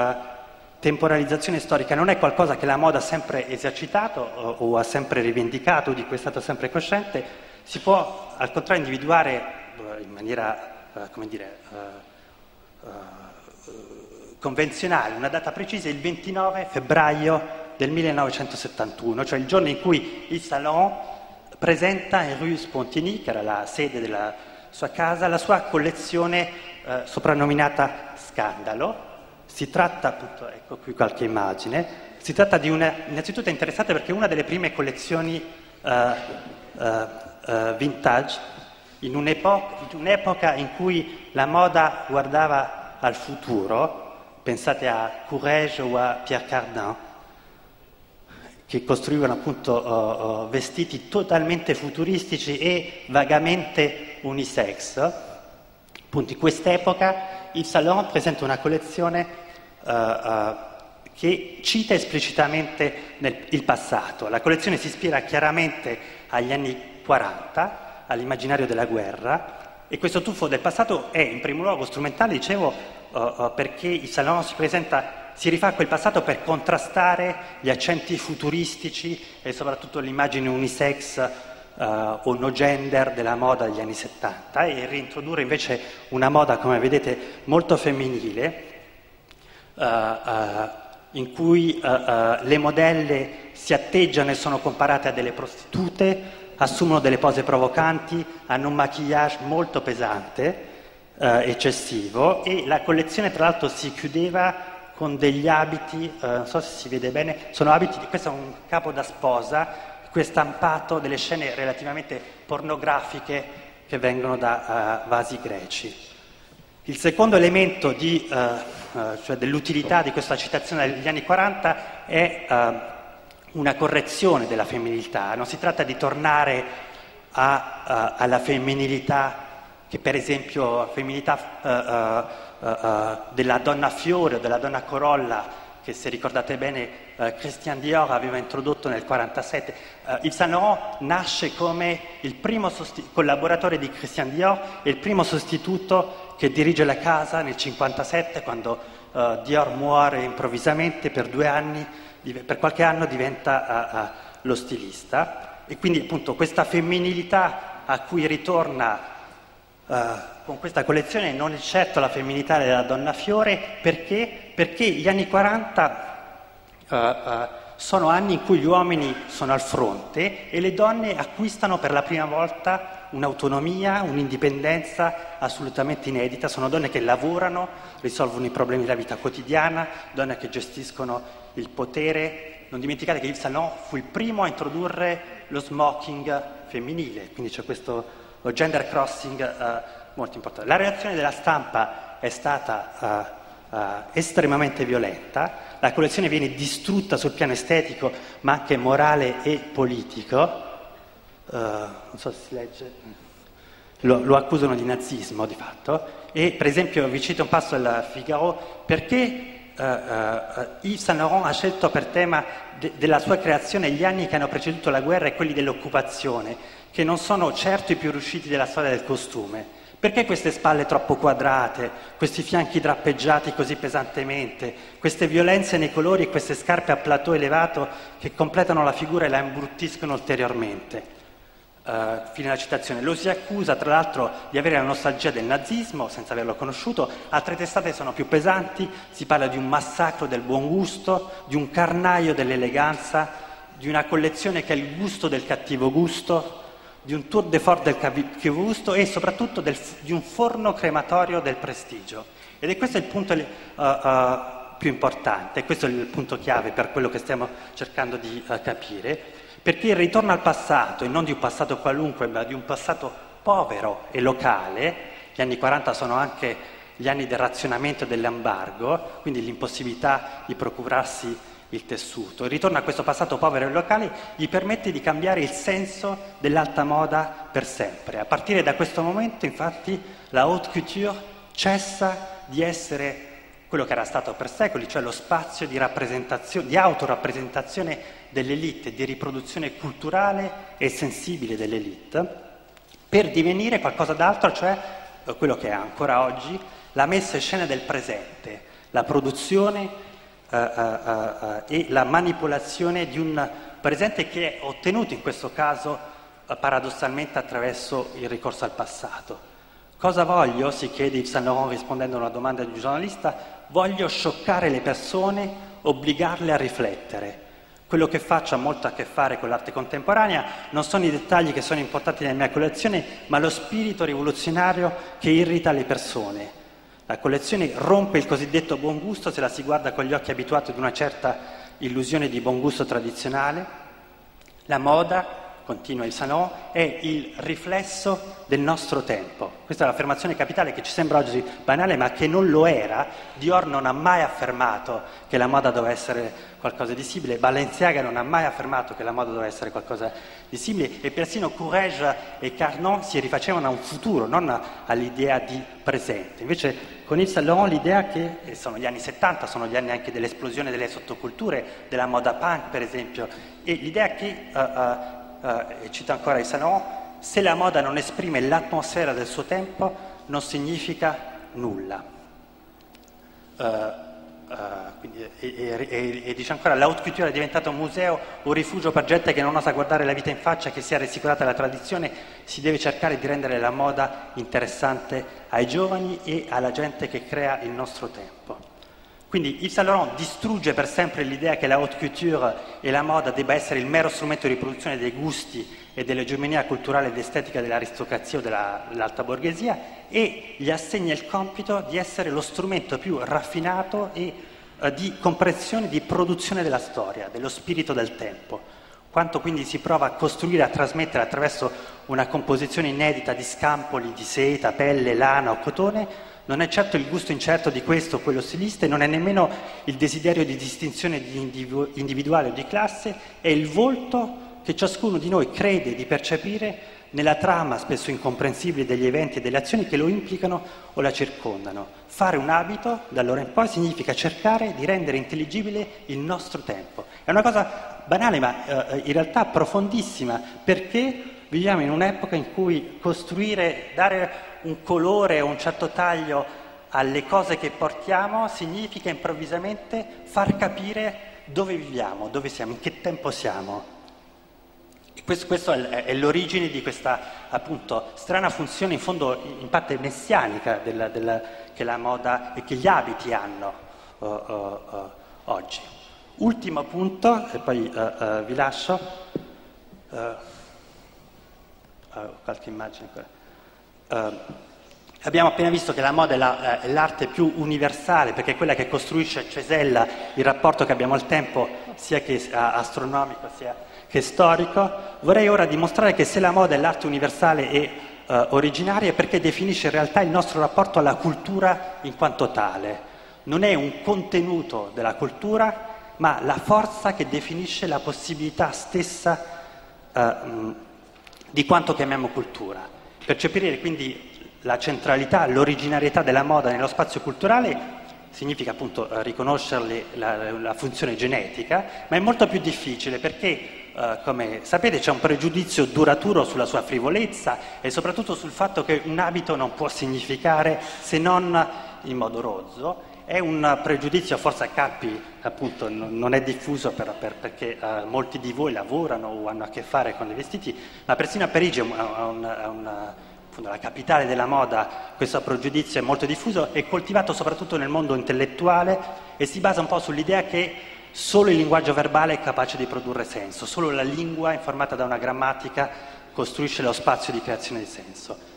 temporalizzazione storica non è qualcosa che la moda ha sempre esercitato o, o ha sempre rivendicato, di cui è stato sempre cosciente, si può al contrario individuare uh, in maniera, uh, come dire, convenzionale una data precisa, il 29 febbraio del 1971, cioè il giorno in cui il Salon presenta in Rue Spontini, che era la sede della sua casa, la sua collezione eh, soprannominata scandalo. Si tratta, appunto, ecco qui qualche immagine, si tratta di una, innanzitutto è interessante perché è una delle prime collezioni uh, uh, uh, vintage in, un'epoca, in un'epoca in cui la moda guardava al futuro, pensate a Courrèges o a Pierre Cardin, che costruivano appunto uh, uh, vestiti totalmente futuristici e vagamente unisex. Appunto in quest'epoca Saint Laurent presenta una collezione uh, che cita esplicitamente nel, il passato. La collezione si ispira chiaramente agli anni 40, all'immaginario della guerra, e questo tuffo del passato è in primo luogo strumentale, dicevo, perché Yves Saint Laurent si presenta si rifà a quel passato per contrastare gli accenti futuristici e soprattutto l'immagine unisex uh, o no gender della moda degli anni 70 e reintrodurre invece una moda, come vedete, molto femminile, uh, uh, in cui le modelle si atteggiano e sono comparate a delle prostitute, assumono delle pose provocanti, hanno un maquillage molto pesante, eccessivo e la collezione tra l'altro si chiudeva con degli abiti, eh, non so se si vede bene, sono abiti, questo è un capo da sposa, stampato delle scene relativamente pornografiche che vengono da uh, vasi greci. Il secondo elemento di, uh, uh, cioè dell'utilità di questa citazione degli anni 40 è una correzione della femminilità, non si tratta di tornare a, alla femminilità che per esempio femminilità della donna fiore o della donna corolla che se ricordate bene uh, Christian Dior aveva introdotto nel 1947. Uh, Yves Saint Laurent nasce come il primo sosti- collaboratore di Christian Dior e il primo sostituto che dirige la casa nel 1957 quando uh, Dior muore improvvisamente per due anni, per qualche anno diventa lo stilista e quindi appunto questa femminilità a cui ritorna con questa collezione non è certo la femminilità della donna fiore, perché? Perché gli anni 40 uh, uh, sono anni in cui gli uomini sono al fronte e le donne acquistano per la prima volta un'autonomia, un'indipendenza assolutamente inedita. Sono donne che lavorano, risolvono i problemi della vita quotidiana, donne che gestiscono il potere. Non dimenticate che Yves Laurent fu il primo a introdurre lo smoking femminile, quindi c'è questo gender crossing uh, molto importante. La reazione della stampa è stata uh, uh, estremamente violenta, la collezione viene distrutta sul piano estetico, ma anche morale e politico. Uh, non so se si legge. Lo, lo, accusano di nazismo di fatto. E per esempio vi cito un passo del Figaro perché Yves Saint Laurent ha scelto per tema de, della sua creazione gli anni che hanno preceduto la guerra e quelli dell'occupazione, che non sono certo i più riusciti della storia del costume. Perché queste spalle troppo quadrate, questi fianchi drappeggiati così pesantemente, queste violenze nei colori e queste scarpe a plateau elevato che completano la figura e la imbruttiscono ulteriormente? Uh, fine della citazione. Lo si accusa tra l'altro di avere la nostalgia del nazismo senza averlo conosciuto, altre testate sono più pesanti, si parla di un massacro del buon gusto, di un carnaio dell'eleganza, di una collezione che è il gusto del cattivo gusto, di un tour de force del Cavusto e soprattutto del, di un forno crematorio del prestigio. Ed è questo il punto uh, uh, più importante, questo è il punto chiave per quello che stiamo cercando di uh, capire, perché il ritorno al passato, e non di un passato qualunque, ma di un passato povero e locale, gli anni 40 sono anche gli anni del razionamento e dell'embargo, quindi l'impossibilità di procurarsi il tessuto. Il ritorno a questo passato povero e locale gli permette di cambiare il senso dell'alta moda per sempre. A partire da questo momento, infatti, la haute couture cessa di essere quello che era stato per secoli, cioè lo spazio di, di autorappresentazione dell'elite, di riproduzione culturale e sensibile dell'elite, per divenire qualcosa d'altro, cioè eh, quello che è ancora oggi la messa in scena del presente, la produzione e la manipolazione di un presente che è ottenuto in questo caso paradossalmente attraverso il ricorso al passato. Cosa voglio? si chiede Yves Saint Laurent rispondendo a una domanda di un giornalista. Voglio scioccare le persone, obbligarle a riflettere. Quello che faccio ha molto a che fare con l'arte contemporanea, non sono i dettagli che sono importanti nella mia collezione, ma lo spirito rivoluzionario che irrita le persone. La collezione rompe il cosiddetto buon gusto se la si guarda con gli occhi abituati ad una certa illusione di buon gusto tradizionale. La moda continua il Salon, è il riflesso del nostro tempo. Questa è l'affermazione capitale che ci sembra oggi banale, ma che non lo era. Dior non ha mai affermato che la moda doveva essere qualcosa di simile, Balenciaga non ha mai affermato che la moda doveva essere qualcosa di simile e persino Courrèges e Carnon si rifacevano a un futuro, non all'idea di presente. Invece con il Salon l'idea che eh, sono gli anni 70, sono gli anni anche dell'esplosione delle sottoculture, della moda punk per esempio, e l'idea che uh, uh, eh, cito ancora il Sanon, se la moda non esprime l'atmosfera del suo tempo non significa nulla. Uh, uh, quindi, e, e, e, dice ancora, la haute couture è diventata un museo, un rifugio per gente che non osa guardare la vita in faccia, che sia rassicurata la tradizione, si deve cercare di rendere la moda interessante ai giovani e alla gente che crea il nostro tempo. Quindi Yves Saint Laurent distrugge per sempre l'idea che la haute couture e la moda debba essere il mero strumento di riproduzione dei gusti e dell'egemonia culturale ed estetica dell'aristocrazia o della, dell'alta borghesia e gli assegna il compito di essere lo strumento più raffinato e eh, di comprensione, di produzione della storia, dello spirito del tempo. Quanto quindi si prova a costruire, a trasmettere attraverso una composizione inedita di scampoli di seta, pelle, lana o cotone, non è certo il gusto incerto di questo o quello stilista e non è nemmeno il desiderio di distinzione di individuale o di classe, è il volto che ciascuno di noi crede di percepire nella trama spesso incomprensibile degli eventi e delle azioni che lo implicano o la circondano. Fare un abito, da allora in poi, significa cercare di rendere intelligibile il nostro tempo. È una cosa banale, ma eh, in realtà profondissima, perché viviamo in un'epoca in cui costruire, dare un colore o un certo taglio alle cose che portiamo significa improvvisamente far capire dove viviamo, dove siamo, in che tempo siamo. Questo, questo è, è, l'origine di questa appunto strana funzione, in fondo in parte messianica della, della, che la moda e che gli abiti hanno uh, uh, uh, oggi. Ultimo punto, e poi vi lascio. qualche immagine ancora. Uh, abbiamo appena visto che la moda è, la, eh, è, l'arte più universale perché è quella che costruisce cesella il rapporto che abbiamo al tempo sia che astronomico sia che storico. Vorrei ora dimostrare che se la moda è l'arte universale e uh, originaria è perché definisce in realtà il nostro rapporto alla cultura in quanto tale. Non è un contenuto della cultura, ma la forza che definisce la possibilità stessa uh, di quanto chiamiamo cultura. Percepire quindi la centralità, l'originarietà della moda nello spazio culturale significa appunto eh, riconoscerle la, la, funzione genetica, ma è molto più difficile perché, eh, come sapete, c'è un pregiudizio duraturo sulla sua frivolezza e soprattutto sul fatto che un abito non può significare se non in modo rozzo. È un pregiudizio, forse a Cappi appunto non è diffuso per, per, perché uh, molti di voi lavorano o hanno a che fare con i vestiti, ma persino a Parigi la capitale della moda, questo pregiudizio è molto diffuso, è coltivato soprattutto nel mondo intellettuale e si basa un po' sull'idea che solo il linguaggio verbale è capace di produrre senso, solo la lingua informata da una grammatica costruisce lo spazio di creazione di senso.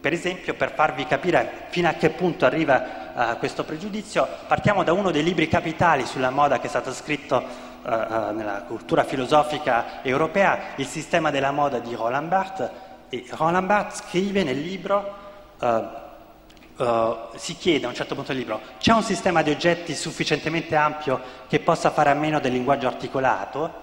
Per esempio, per farvi capire fino a che punto arriva uh, questo pregiudizio, partiamo da uno dei libri capitali sulla moda che è stato scritto uh, uh, nella cultura filosofica europea, Il sistema della moda di Roland Barthes, e Roland Barthes scrive nel libro, si chiede a un certo punto del libro, c'è un sistema di oggetti sufficientemente ampio che possa fare a meno del linguaggio articolato?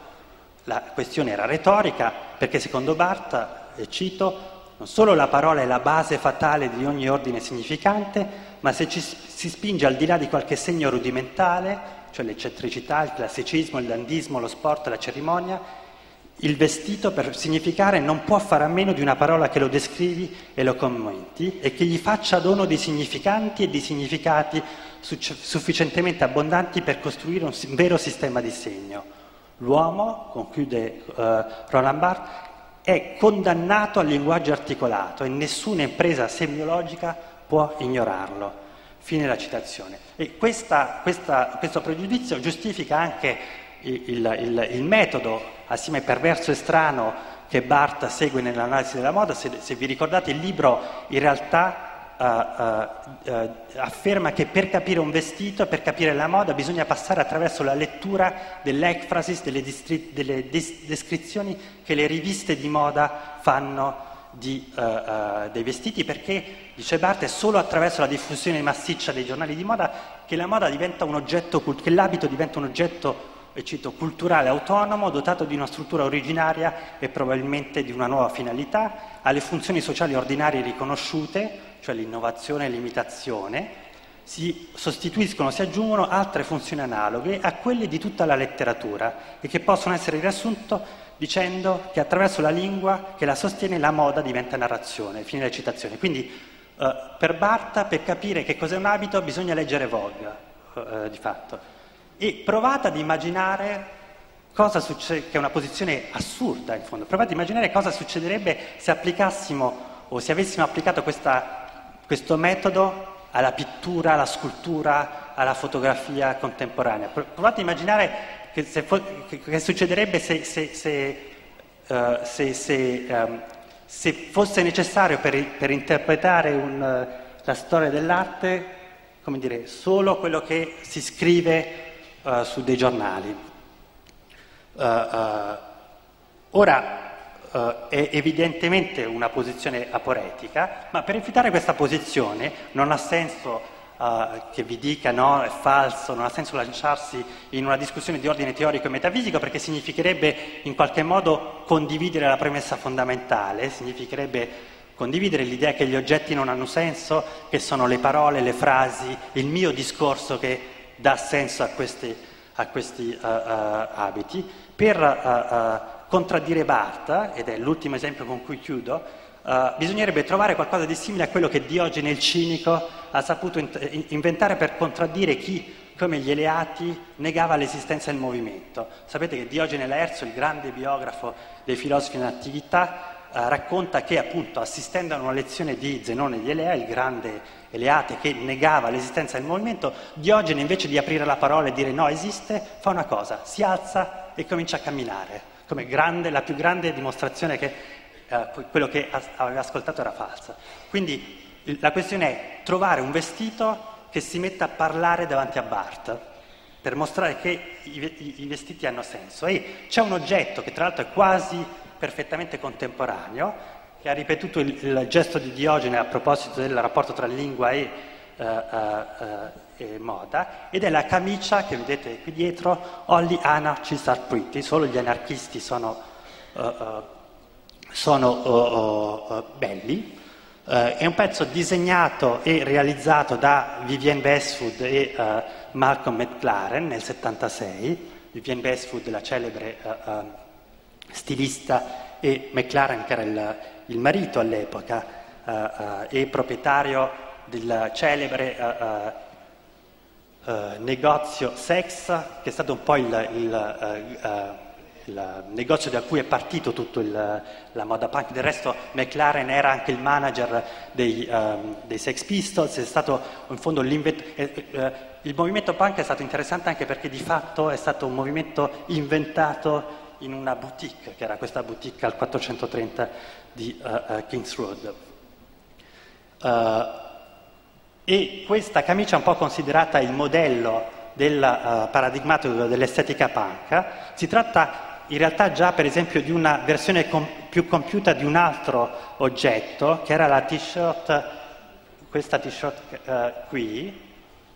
La questione era retorica perché secondo Barthes, e cito, non solo la parola è la base fatale di ogni ordine significante, ma se ci si spinge al di là di qualche segno rudimentale, cioè l'eccentricità, il classicismo, il dandismo, lo sport, la cerimonia, il vestito per significare non può fare a meno di una parola che lo descrivi e lo commenti e che gli faccia dono di significanti e di significati sufficientemente abbondanti per costruire un vero sistema di segno. L'uomo, conclude uh, Roland Barthes, è condannato al linguaggio articolato e nessuna impresa semiologica può ignorarlo. Fine la citazione. E questa, questa, questo pregiudizio giustifica anche il, il, il metodo assieme perverso e strano che Bartha segue nell'analisi della moda, se, se vi ricordate il libro in realtà uh, afferma che per capire un vestito, per capire la moda, bisogna passare attraverso la lettura dell'ecfrasis, delle, distri- delle des- descrizioni che le riviste di moda fanno di, uh, uh, dei vestiti perché, dice Barthes, è solo attraverso la diffusione massiccia dei giornali di moda che oggetto, che l'abito diventa un oggetto e cito, culturale autonomo, dotato di una struttura originaria e probabilmente di una nuova finalità, alle funzioni sociali ordinarie riconosciute, cioè l'innovazione e l'imitazione, si sostituiscono, si aggiungono altre funzioni analoghe a quelle di tutta la letteratura e che possono essere riassunto dicendo che attraverso la lingua che la sostiene la moda diventa narrazione, fine della citazione. Quindi eh, per Barta, per capire che cos'è un abito, bisogna leggere Vogue, eh, di fatto. E provate ad immaginare cosa succede, che è una posizione assurda in fondo, provate ad immaginare cosa succederebbe se applicassimo o se avessimo applicato questa questo metodo alla pittura, alla scultura, alla fotografia contemporanea. Provate a immaginare che, fo- che succederebbe se, se, se, uh, se um, fosse necessario per, per interpretare un, uh, la storia dell'arte, come dire, solo quello che si scrive uh, su dei giornali. ora, Uh, è evidentemente una posizione aporetica, ma per evitare questa posizione non ha senso uh, che vi dica no, è falso, non ha senso lanciarsi in una discussione di ordine teorico e metafisico perché significherebbe in qualche modo condividere la premessa fondamentale, significherebbe condividere l'idea che gli oggetti non hanno senso, che sono le parole, le frasi, il mio discorso che dà senso a questi, a questi uh, abiti, per contraddire Bartha, ed è l'ultimo esempio con cui chiudo, uh, bisognerebbe trovare qualcosa di simile a quello che Diogene il cinico ha saputo in- inventare per contraddire chi, come gli Eleati, negava l'esistenza del movimento. Sapete che Diogene Laerzo, il grande biografo dei filosofi in attività, Uh, racconta che appunto assistendo a una lezione di Zenone di Elea, il grande Eleate che negava l'esistenza del movimento, Diogene invece di aprire la parola e dire no esiste, fa una cosa, si alza e comincia a camminare come grande, la più grande dimostrazione che eh, quello che aveva ascoltato era falso. Quindi la questione è trovare un vestito che si metta a parlare davanti a Bart per mostrare che i, i, vestiti hanno senso. E c'è un oggetto che tra l'altro è quasi perfettamente contemporaneo, che ha ripetuto il, il gesto di Diogene a proposito del rapporto tra lingua e uh, uh, e moda, ed è la camicia che vedete qui dietro, Only Anarchists are pretty, solo gli anarchisti sono, uh, uh, sono uh, belli. è un pezzo disegnato e realizzato da Vivienne Bestwood e Malcolm McLaren nel 76. Vivienne Bestwood, la celebre stilista, e McLaren, che era il, il marito all'epoca e proprietario del celebre eh, negozio Sex, che è stato un po' il, il, uh, uh, il negozio da cui è partito tutta la moda punk. Del resto McLaren era anche il manager dei, um, dei Sex Pistols, è stato in fondo l'invent- il movimento punk è stato interessante anche perché di fatto è stato un movimento inventato in una boutique, che era questa boutique al 430 di Kings Road. E questa camicia è un po' considerata il modello del uh, paradigmatico dell'estetica punk. Si tratta in realtà già per esempio di una versione com- più compiuta di un altro oggetto, che era la t-shirt, questa t-shirt uh, qui,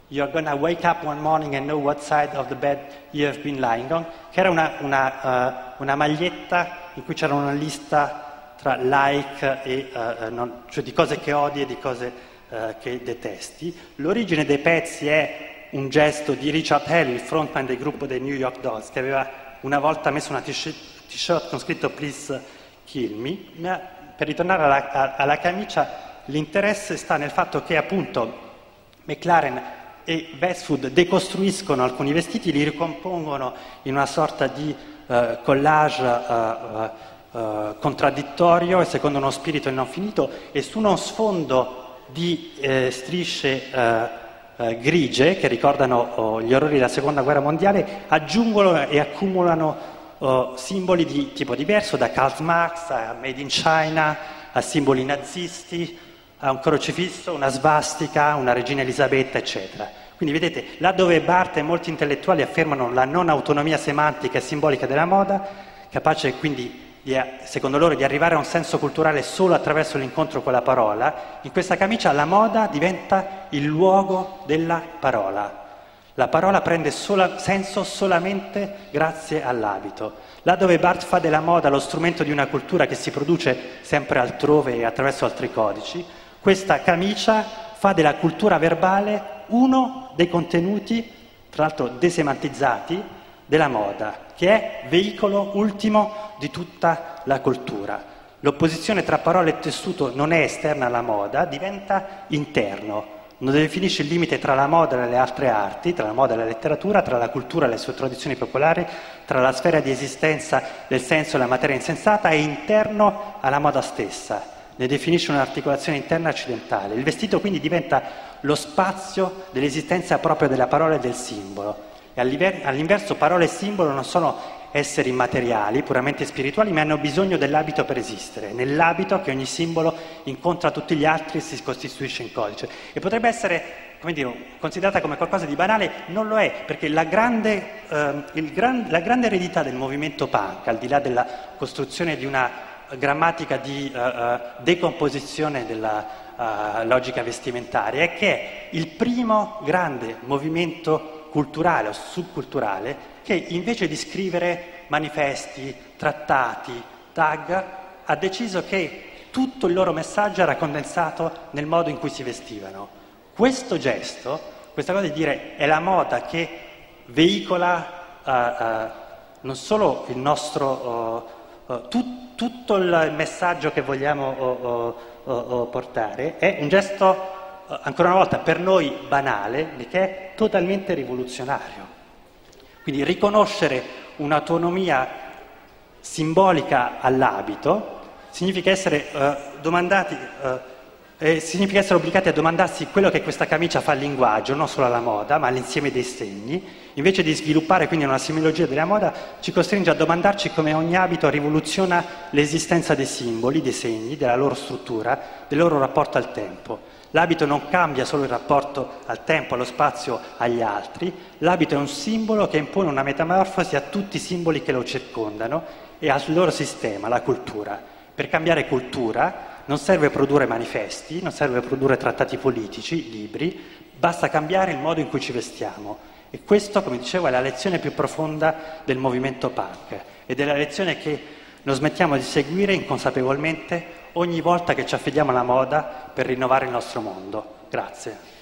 You're gonna wake up one morning and know what side of the bed you have been lying on, che era una, una, uh, una maglietta in cui c'era una lista tra like e non, cioè di cose che odi e di cose eh, che detesti. L'origine dei pezzi è un gesto di Richard Hell, il frontman del gruppo dei New York Dolls, che aveva una volta messo una t-shirt con scritto Please Kill Me. Ma per ritornare alla, alla camicia, l'interesse sta nel fatto che appunto McLaren e Westwood decostruiscono alcuni vestiti, li ricompongono in una sorta di uh, collage uh, uh, contraddittorio e secondo uno spirito non finito e su uno sfondo di eh, strisce eh, eh, grigie che ricordano oh, gli orrori della seconda guerra mondiale aggiungono e accumulano oh, simboli di tipo diverso, da Karl Marx a Made in China a simboli nazisti, ha un crocifisso, una svastica, una regina Elisabetta, eccetera. Quindi vedete, là dove Barthes e molti intellettuali affermano la non autonomia semantica e simbolica della moda, capace quindi di, secondo loro di arrivare a un senso culturale solo attraverso l'incontro con la parola, in questa camicia la moda diventa il luogo della parola. La parola prende sola, senso solamente grazie all'abito. Là dove Barthes fa della moda lo strumento di una cultura che si produce sempre altrove e attraverso altri codici, questa camicia fa della cultura verbale uno dei contenuti, tra l'altro desemantizzati, della moda, che è veicolo ultimo di tutta la cultura. L'opposizione tra parola e tessuto non è esterna alla moda, diventa interno, non definisce il limite tra la moda e le altre arti, tra la moda e la letteratura, tra la cultura e le sue tradizioni popolari, tra la sfera di esistenza del senso e la materia insensata, è interno alla moda stessa, ne definisce un'articolazione interna accidentale. Il vestito quindi diventa lo spazio dell'esistenza propria della parola e del simbolo. E all'inverso parola e simbolo non sono esseri immateriali, puramente spirituali, ma hanno bisogno dell'abito per esistere. Nell'abito che ogni simbolo incontra tutti gli altri e si costituisce in codice. E potrebbe essere come dire, considerata come qualcosa di banale, non lo è, perché la grande, eh, gran, la grande eredità del movimento punk, al di là della costruzione di una grammatica di uh, decomposizione della uh, logica vestimentaria, è che è il primo grande movimento culturale o subculturale che invece di scrivere manifesti, trattati, tag, ha deciso che tutto il loro messaggio era condensato nel modo in cui si vestivano. Questo gesto, questa cosa di dire è la moda che veicola uh, uh, non solo il nostro, uh, tut, tutto il messaggio che vogliamo portare, è un gesto, ancora una volta, per noi banale, che è totalmente rivoluzionario. Quindi riconoscere un'autonomia simbolica all'abito significa essere, eh, domandati, eh, significa essere obbligati a domandarsi quello che questa camicia fa al linguaggio, non solo alla moda, ma all'insieme dei segni. Invece di sviluppare quindi una semiologia della moda, ci costringe a domandarci come ogni abito rivoluziona l'esistenza dei simboli, dei segni, della loro struttura, del loro rapporto al tempo. L'abito non cambia solo il rapporto al tempo, allo spazio, agli altri, l'abito è un simbolo che impone una metamorfosi a tutti i simboli che lo circondano e al loro sistema, la cultura. Per cambiare cultura non serve produrre manifesti, non serve produrre trattati politici, libri, basta cambiare il modo in cui ci vestiamo. E questo, come dicevo, è la lezione più profonda del movimento punk ed è la lezione che non smettiamo di seguire inconsapevolmente ogni volta che ci affidiamo alla moda per rinnovare il nostro mondo. Grazie.